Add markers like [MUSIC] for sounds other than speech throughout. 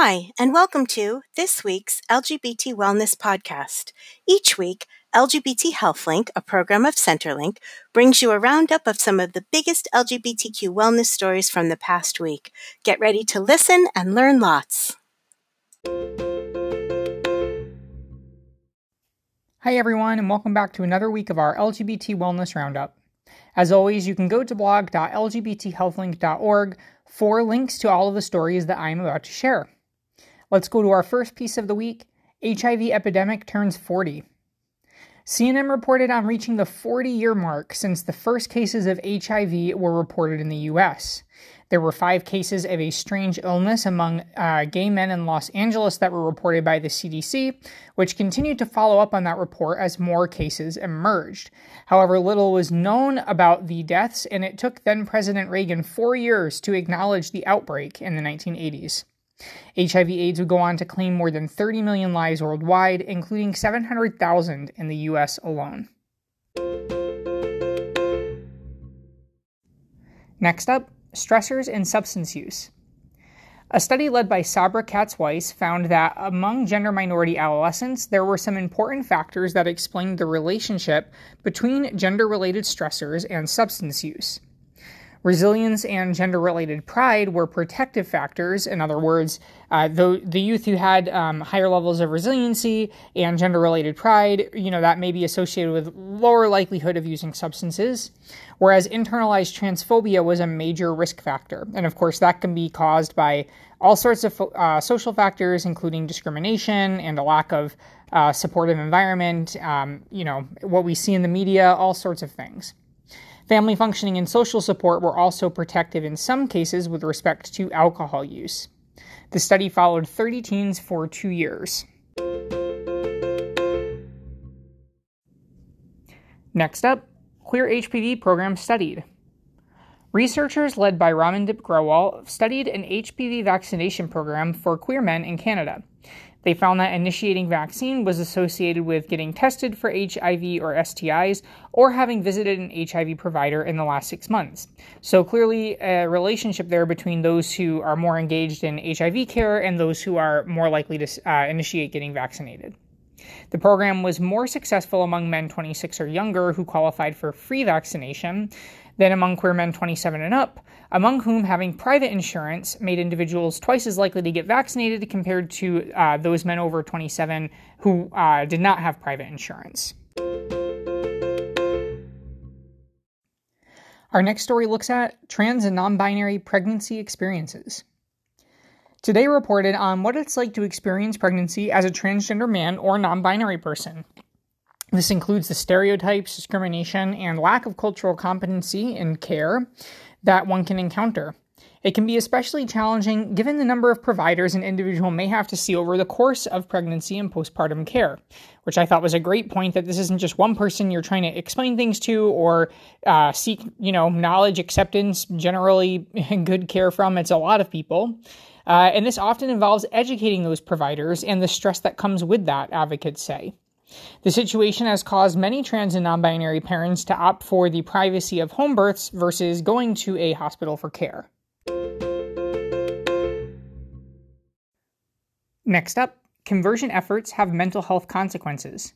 Hi, and welcome to this week's LGBT Wellness Podcast. Each week, LGBT HealthLink, a program of Centerlink, brings you a roundup of some of the biggest LGBTQ wellness stories from the past week. Get ready to listen and learn lots. Hi, everyone, and welcome back to another week of our LGBT Wellness Roundup. As always, you can go to blog.lgbthealthlink.org for links to all of the stories that I am about to share. Let's go to our first piece of the week HIV epidemic turns 40. CNN reported on reaching the 40 year mark since the first cases of HIV were reported in the US. There were five cases of a strange illness among uh, gay men in Los Angeles that were reported by the CDC, which continued to follow up on that report as more cases emerged. However, little was known about the deaths, and it took then President Reagan four years to acknowledge the outbreak in the 1980s. HIV AIDS would go on to claim more than 30 million lives worldwide, including 700,000 in the US alone. Next up, stressors and substance use. A study led by Sabra Katz Wise found that among gender minority adolescents, there were some important factors that explained the relationship between gender related stressors and substance use. Resilience and gender related pride were protective factors. In other words, uh, the, the youth who had um, higher levels of resiliency and gender related pride, you know, that may be associated with lower likelihood of using substances. Whereas internalized transphobia was a major risk factor. And of course, that can be caused by all sorts of uh, social factors, including discrimination and a lack of uh, supportive environment, um, you know, what we see in the media, all sorts of things. Family functioning and social support were also protective in some cases with respect to alcohol use. The study followed 30 teens for two years. Next up, queer HPV program studied. Researchers led by Ramandeep Grewal studied an HPV vaccination program for queer men in Canada. They found that initiating vaccine was associated with getting tested for HIV or STIs or having visited an HIV provider in the last six months. So clearly, a relationship there between those who are more engaged in HIV care and those who are more likely to uh, initiate getting vaccinated. The program was more successful among men 26 or younger who qualified for free vaccination than among queer men 27 and up, among whom having private insurance made individuals twice as likely to get vaccinated compared to uh, those men over 27 who uh, did not have private insurance. Our next story looks at trans and non binary pregnancy experiences. Today reported on what it's like to experience pregnancy as a transgender man or non binary person. This includes the stereotypes, discrimination, and lack of cultural competency in care that one can encounter. It can be especially challenging given the number of providers an individual may have to see over the course of pregnancy and postpartum care, which I thought was a great point that this isn't just one person you're trying to explain things to or uh, seek, you know, knowledge, acceptance, generally [LAUGHS] good care from. It's a lot of people. Uh, and this often involves educating those providers and the stress that comes with that, advocates say. The situation has caused many trans and non binary parents to opt for the privacy of home births versus going to a hospital for care. Next up, conversion efforts have mental health consequences.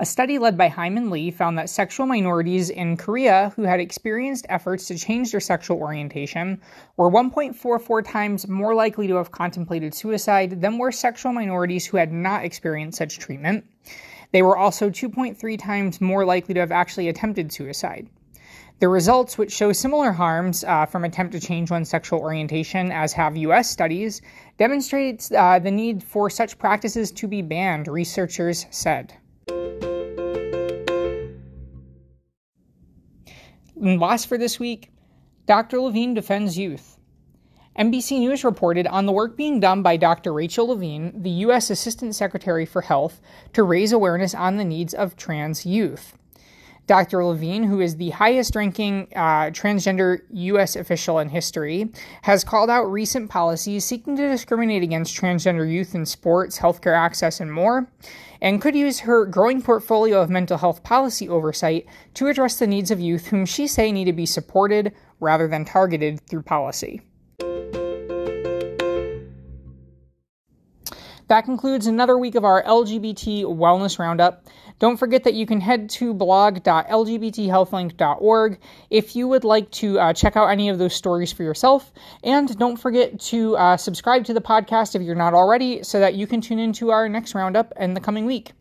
A study led by Hyemin Lee found that sexual minorities in Korea who had experienced efforts to change their sexual orientation were 1.44 times more likely to have contemplated suicide than were sexual minorities who had not experienced such treatment. They were also 2.3 times more likely to have actually attempted suicide. The results, which show similar harms uh, from attempt to change one's sexual orientation as have U.S. studies, demonstrates uh, the need for such practices to be banned, researchers said. And last for this week, Dr. Levine defends youth. NBC News reported on the work being done by Dr. Rachel Levine, the U.S. Assistant Secretary for Health, to raise awareness on the needs of trans youth. Dr. Levine, who is the highest ranking uh, transgender U.S. official in history, has called out recent policies seeking to discriminate against transgender youth in sports, healthcare access, and more, and could use her growing portfolio of mental health policy oversight to address the needs of youth whom she say need to be supported rather than targeted through policy. That concludes another week of our LGBT Wellness Roundup. Don't forget that you can head to blog.lgbthealthlink.org if you would like to uh, check out any of those stories for yourself. And don't forget to uh, subscribe to the podcast if you're not already so that you can tune into our next roundup in the coming week.